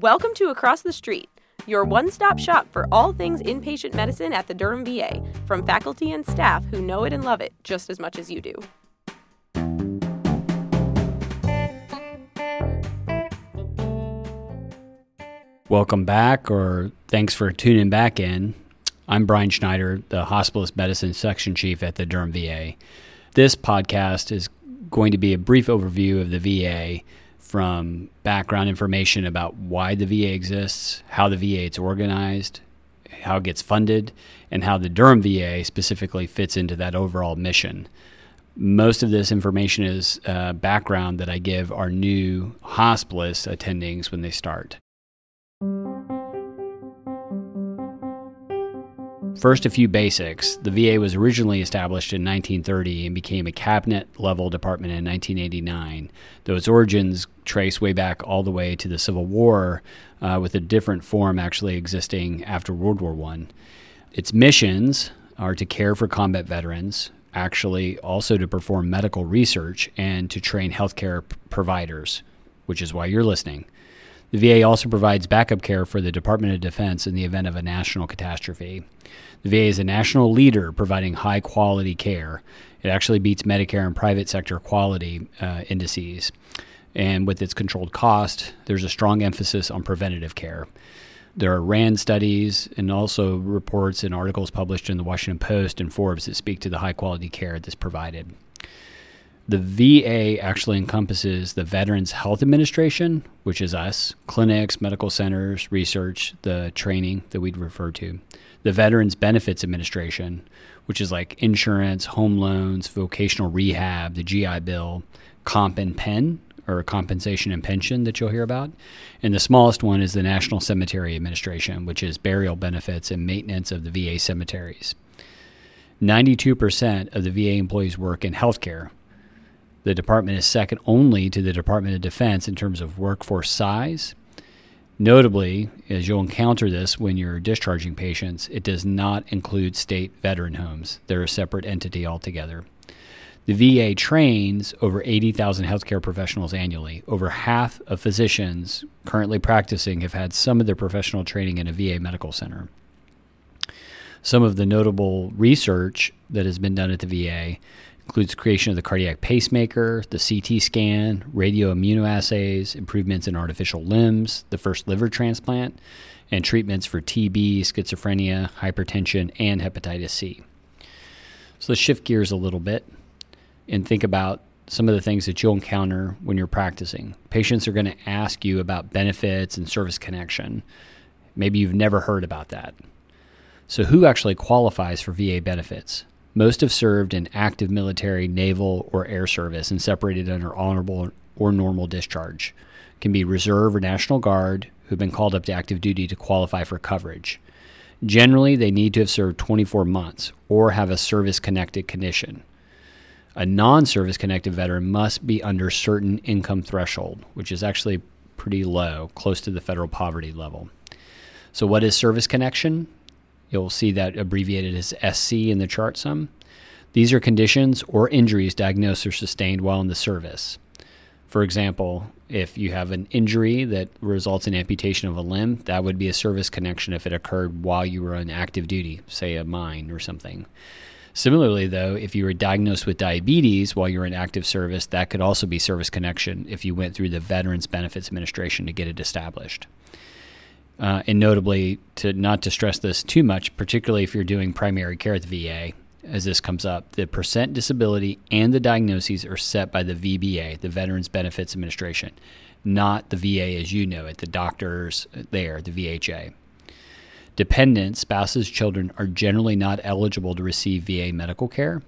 Welcome to Across the Street, your one stop shop for all things inpatient medicine at the Durham VA, from faculty and staff who know it and love it just as much as you do. Welcome back, or thanks for tuning back in. I'm Brian Schneider, the hospitalist medicine section chief at the Durham VA. This podcast is going to be a brief overview of the VA from background information about why the VA exists, how the VA is organized, how it gets funded, and how the Durham VA specifically fits into that overall mission. Most of this information is uh, background that I give our new hospitalist attendings when they start. First, a few basics. The VA was originally established in 1930 and became a cabinet level department in 1989, though its origins trace way back all the way to the Civil War, uh, with a different form actually existing after World War I. Its missions are to care for combat veterans, actually, also to perform medical research and to train healthcare p- providers, which is why you're listening. The VA also provides backup care for the Department of Defense in the event of a national catastrophe. The VA is a national leader providing high quality care. It actually beats Medicare and private sector quality uh, indices. And with its controlled cost, there's a strong emphasis on preventative care. There are RAND studies and also reports and articles published in the Washington Post and Forbes that speak to the high quality care that's provided. The VA actually encompasses the Veterans Health Administration, which is us, clinics, medical centers, research, the training that we'd refer to, the Veterans Benefits Administration, which is like insurance, home loans, vocational rehab, the GI Bill, comp and pen, or compensation and pension that you'll hear about. And the smallest one is the National Cemetery Administration, which is burial benefits and maintenance of the VA cemeteries. 92% of the VA employees work in healthcare, the department is second only to the Department of Defense in terms of workforce size. Notably, as you'll encounter this when you're discharging patients, it does not include state veteran homes. They're a separate entity altogether. The VA trains over 80,000 healthcare professionals annually. Over half of physicians currently practicing have had some of their professional training in a VA medical center. Some of the notable research that has been done at the VA includes creation of the cardiac pacemaker, the CT scan, radio immunoassays, improvements in artificial limbs, the first liver transplant, and treatments for TB, schizophrenia, hypertension, and hepatitis C. So let's shift gears a little bit and think about some of the things that you'll encounter when you're practicing. Patients are going to ask you about benefits and service connection. Maybe you've never heard about that. So, who actually qualifies for VA benefits? Most have served in active military, naval, or air service and separated under honorable or normal discharge. Can be reserve or National Guard who've been called up to active duty to qualify for coverage. Generally, they need to have served 24 months or have a service connected condition. A non service connected veteran must be under certain income threshold, which is actually pretty low, close to the federal poverty level. So, what is service connection? You'll see that abbreviated as SC in the chart some. These are conditions or injuries diagnosed or sustained while in the service. For example, if you have an injury that results in amputation of a limb, that would be a service connection if it occurred while you were on active duty, say a mine or something. Similarly, though, if you were diagnosed with diabetes while you're in active service, that could also be service connection if you went through the Veterans Benefits Administration to get it established. Uh, and notably, to not to stress this too much, particularly if you're doing primary care at the VA, as this comes up, the percent disability and the diagnoses are set by the VBA, the Veterans Benefits Administration, not the VA as you know it, the doctors there, the VHA. Dependents, spouses, children are generally not eligible to receive VA medical care.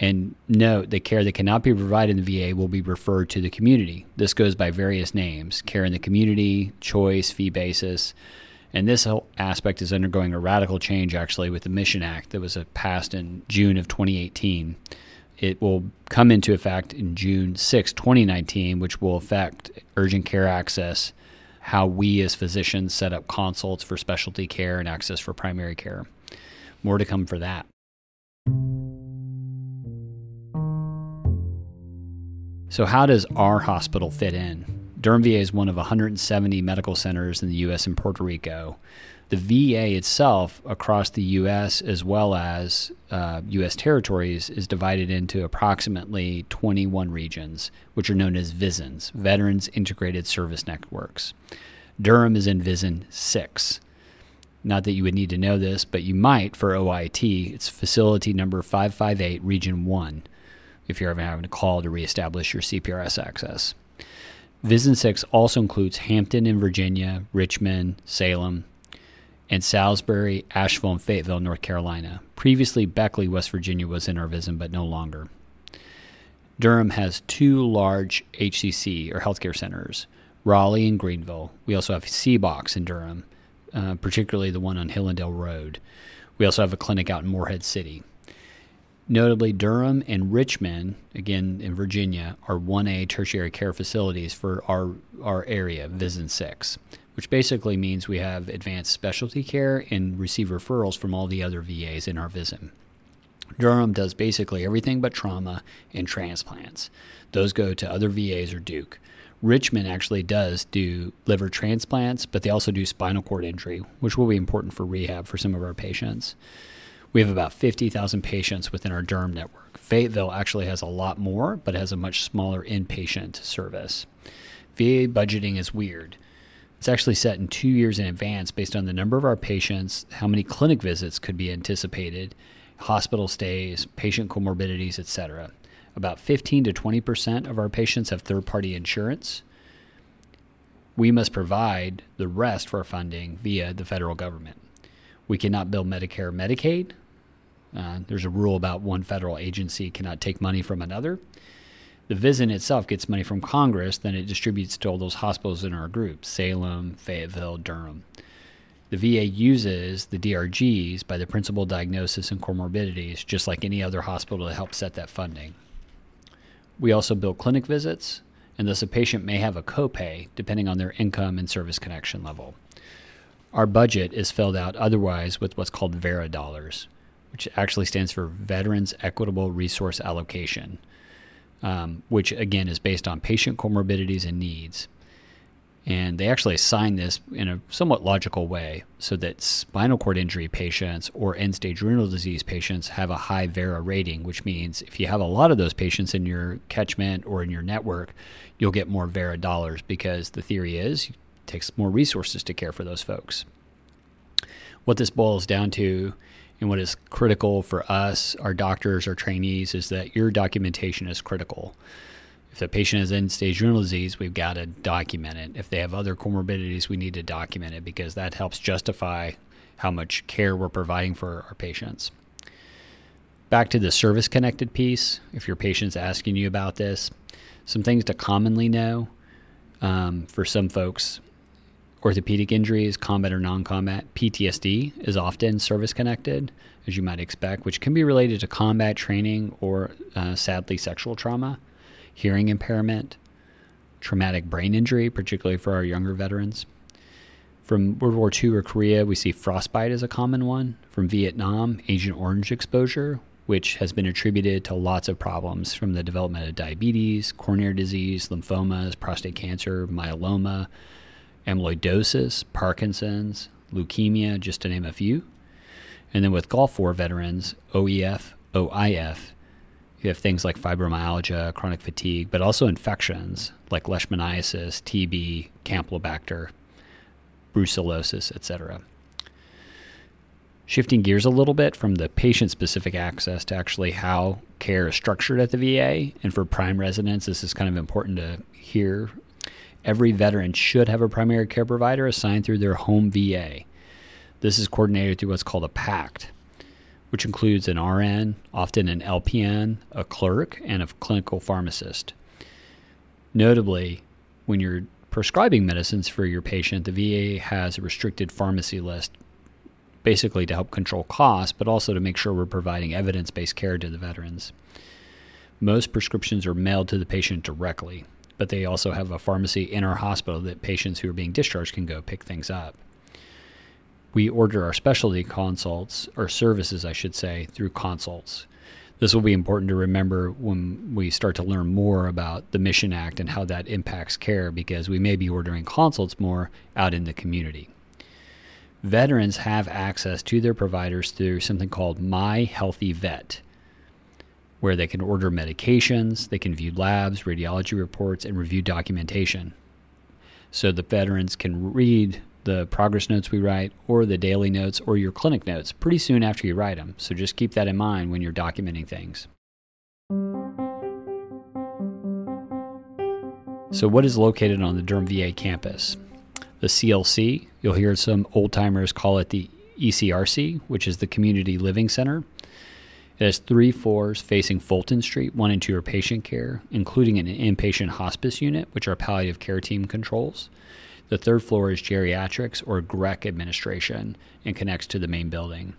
And note the care that cannot be provided in the VA will be referred to the community. This goes by various names care in the community, choice, fee basis. And this whole aspect is undergoing a radical change actually with the Mission Act that was passed in June of 2018. It will come into effect in June 6, 2019, which will affect urgent care access, how we as physicians set up consults for specialty care and access for primary care. More to come for that. So, how does our hospital fit in? Durham VA is one of 170 medical centers in the U.S. and Puerto Rico. The VA itself, across the U.S. as well as uh, U.S. territories, is divided into approximately 21 regions, which are known as VISNs, Veterans Integrated Service Networks. Durham is in VISN 6. Not that you would need to know this, but you might for OIT. It's facility number 558, Region 1, if you're ever having to call to reestablish your CPRS access. VISN 6 also includes Hampton in Virginia, Richmond, Salem, and Salisbury, Asheville, and Fayetteville, North Carolina. Previously, Beckley, West Virginia was in our VISN, but no longer. Durham has two large HCC or healthcare centers, Raleigh and Greenville. We also have CBOCs in Durham, uh, particularly the one on Hillendale Road. We also have a clinic out in Morehead City. Notably, Durham and Richmond, again in Virginia, are 1A tertiary care facilities for our, our area, VISN 6, which basically means we have advanced specialty care and receive referrals from all the other VAs in our VISN. Durham does basically everything but trauma and transplants. Those go to other VAs or Duke. Richmond actually does do liver transplants, but they also do spinal cord injury, which will be important for rehab for some of our patients. We have about 50,000 patients within our Durham network. Fayetteville actually has a lot more, but has a much smaller inpatient service. VA budgeting is weird. It's actually set in two years in advance based on the number of our patients, how many clinic visits could be anticipated, hospital stays, patient comorbidities, etc. About 15 to 20 percent of our patients have third party insurance. We must provide the rest for funding via the federal government. We cannot bill Medicare Medicaid. Uh, there's a rule about one federal agency cannot take money from another. The VISN itself gets money from Congress, then it distributes to all those hospitals in our group Salem, Fayetteville, Durham. The VA uses the DRGs by the principal diagnosis and comorbidities, just like any other hospital, to help set that funding. We also bill clinic visits, and thus a patient may have a copay depending on their income and service connection level. Our budget is filled out otherwise with what's called VERA dollars, which actually stands for Veterans Equitable Resource Allocation, um, which again is based on patient comorbidities and needs. And they actually assign this in a somewhat logical way so that spinal cord injury patients or end stage renal disease patients have a high VERA rating, which means if you have a lot of those patients in your catchment or in your network, you'll get more VERA dollars because the theory is it takes more resources to care for those folks. What this boils down to and what is critical for us, our doctors, our trainees, is that your documentation is critical. If the patient has end stage renal disease, we've got to document it. If they have other comorbidities, we need to document it because that helps justify how much care we're providing for our patients. Back to the service connected piece, if your patient's asking you about this, some things to commonly know um, for some folks orthopedic injuries, combat or non combat. PTSD is often service connected, as you might expect, which can be related to combat training or uh, sadly sexual trauma hearing impairment, traumatic brain injury, particularly for our younger veterans. From World War II or Korea, we see frostbite as a common one. From Vietnam, Agent Orange exposure, which has been attributed to lots of problems from the development of diabetes, coronary disease, lymphomas, prostate cancer, myeloma, amyloidosis, Parkinson's, leukemia, just to name a few. And then with Gulf War veterans, OEF, OIF, you have things like fibromyalgia, chronic fatigue, but also infections like leishmaniasis, TB, Campylobacter, brucellosis, etc. Shifting gears a little bit from the patient specific access to actually how care is structured at the VA, and for prime residents, this is kind of important to hear. Every veteran should have a primary care provider assigned through their home VA. This is coordinated through what's called a PACT, which includes an RN, often an LPN, a clerk, and a clinical pharmacist. Notably, when you're prescribing medicines for your patient, the VA has a restricted pharmacy list basically to help control costs, but also to make sure we're providing evidence based care to the veterans. Most prescriptions are mailed to the patient directly, but they also have a pharmacy in our hospital that patients who are being discharged can go pick things up we order our specialty consults or services, I should say, through consults. This will be important to remember when we start to learn more about the Mission Act and how that impacts care because we may be ordering consults more out in the community. Veterans have access to their providers through something called My HealtheVet, where they can order medications, they can view labs, radiology reports, and review documentation. So the veterans can read the progress notes we write or the daily notes or your clinic notes pretty soon after you write them. So just keep that in mind when you're documenting things. So, what is located on the Durham VA campus? The CLC, you'll hear some old timers call it the ECRC, which is the Community Living Center. It has three floors facing Fulton Street. One into your patient care, including an inpatient hospice unit, which our palliative care team controls. The third floor is geriatrics or GRECC administration and connects to the main building.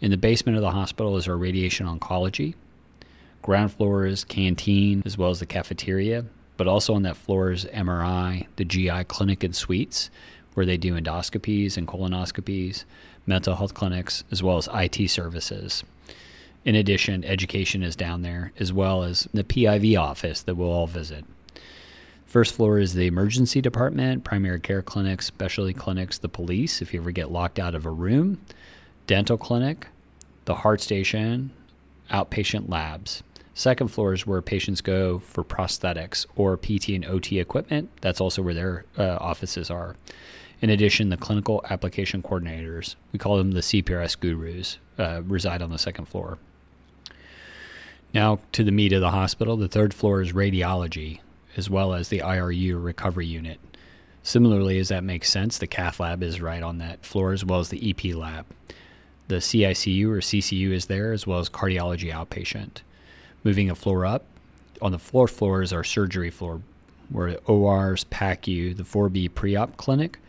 In the basement of the hospital is our radiation oncology. Ground floor is canteen as well as the cafeteria, but also on that floor is MRI, the GI clinic and suites where they do endoscopies and colonoscopies, mental health clinics, as well as IT services. In addition, education is down there, as well as the PIV office that we'll all visit. First floor is the emergency department, primary care clinics, specialty clinics, the police, if you ever get locked out of a room, dental clinic, the heart station, outpatient labs. Second floor is where patients go for prosthetics or PT and OT equipment. That's also where their uh, offices are. In addition, the clinical application coordinators, we call them the CPRS gurus, uh, reside on the second floor. Now to the meat of the hospital. The third floor is radiology as well as the IRU recovery unit. Similarly, as that makes sense, the cath lab is right on that floor as well as the EP lab. The CICU or CCU is there as well as cardiology outpatient. Moving a floor up, on the fourth floor is our surgery floor, where ORs, PACU, the 4B pre op clinic,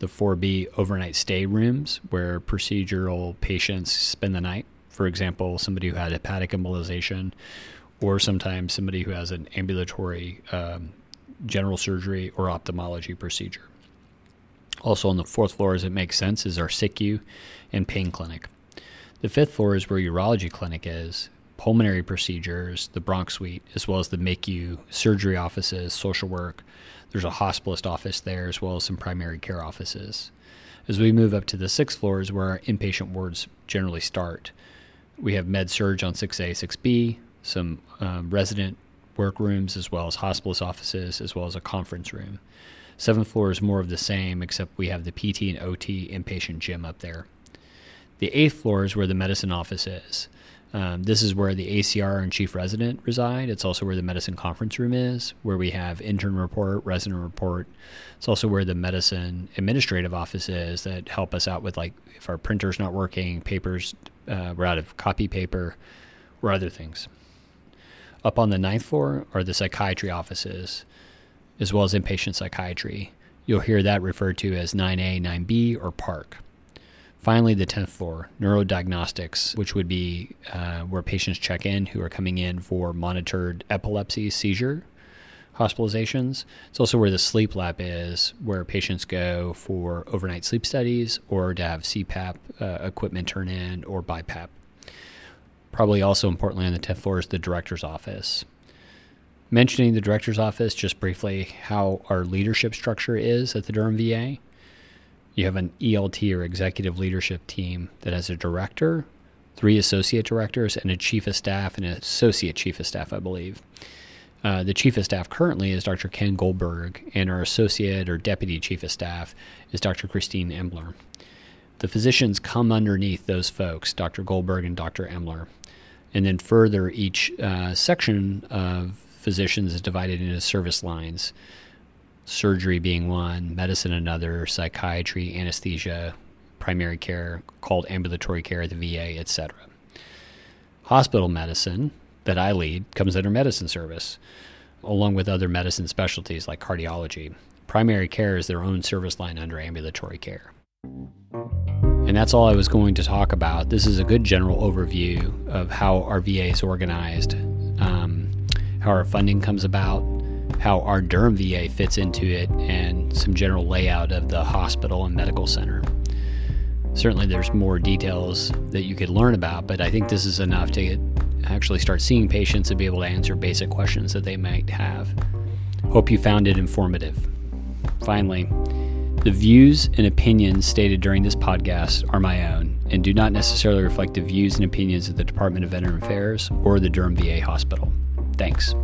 the 4B overnight stay rooms where procedural patients spend the night. For example, somebody who had hepatic embolization or sometimes somebody who has an ambulatory um, general surgery or ophthalmology procedure. Also on the fourth floor, as it makes sense, is our SICU and pain clinic. The fifth floor is where urology clinic is, pulmonary procedures, the bronch suite, as well as the MICU, surgery offices, social work. There's a hospitalist office there, as well as some primary care offices. As we move up to the sixth floor is where our inpatient wards generally start. We have med surg on 6A, 6B, some um, resident workrooms as well as hospice offices as well as a conference room. Seventh floor is more of the same, except we have the PT and OT inpatient gym up there. The eighth floor is where the medicine office is. Um, this is where the ACR and chief resident reside. It's also where the medicine conference room is, where we have intern report, resident report. It's also where the medicine administrative office is that help us out with like if our printer's not working, papers, uh, we're out of copy paper, or other things. Up on the ninth floor are the psychiatry offices, as well as inpatient psychiatry. You'll hear that referred to as 9A, 9B, or PARC. Finally, the 10th floor, neurodiagnostics, which would be uh, where patients check in who are coming in for monitored epilepsy, seizure hospitalizations. It's also where the sleep lab is, where patients go for overnight sleep studies or to have CPAP uh, equipment turn in or BiPAP. Probably also importantly on the 10th floor is the director's office. Mentioning the director's office, just briefly, how our leadership structure is at the Durham VA. You have an ELT or executive leadership team that has a director, three associate directors, and a chief of staff and an associate chief of staff, I believe. Uh, the chief of staff currently is Dr. Ken Goldberg, and our associate or deputy chief of staff is Dr. Christine Embler. The physicians come underneath those folks, Dr. Goldberg and Dr. Embler. And then further, each uh, section of physicians is divided into service lines surgery being one, medicine another, psychiatry, anesthesia, primary care, called ambulatory care at the VA, etc. Hospital medicine that I lead comes under medicine service, along with other medicine specialties like cardiology. Primary care is their own service line under ambulatory care. And that's all I was going to talk about. This is a good general overview of how our VA is organized, um, how our funding comes about, how our Durham VA fits into it, and some general layout of the hospital and medical center. Certainly, there's more details that you could learn about, but I think this is enough to get actually start seeing patients and be able to answer basic questions that they might have. Hope you found it informative. Finally, the views and opinions stated during this podcast are my own and do not necessarily reflect the views and opinions of the Department of Veteran Affairs or the Durham VA Hospital. Thanks.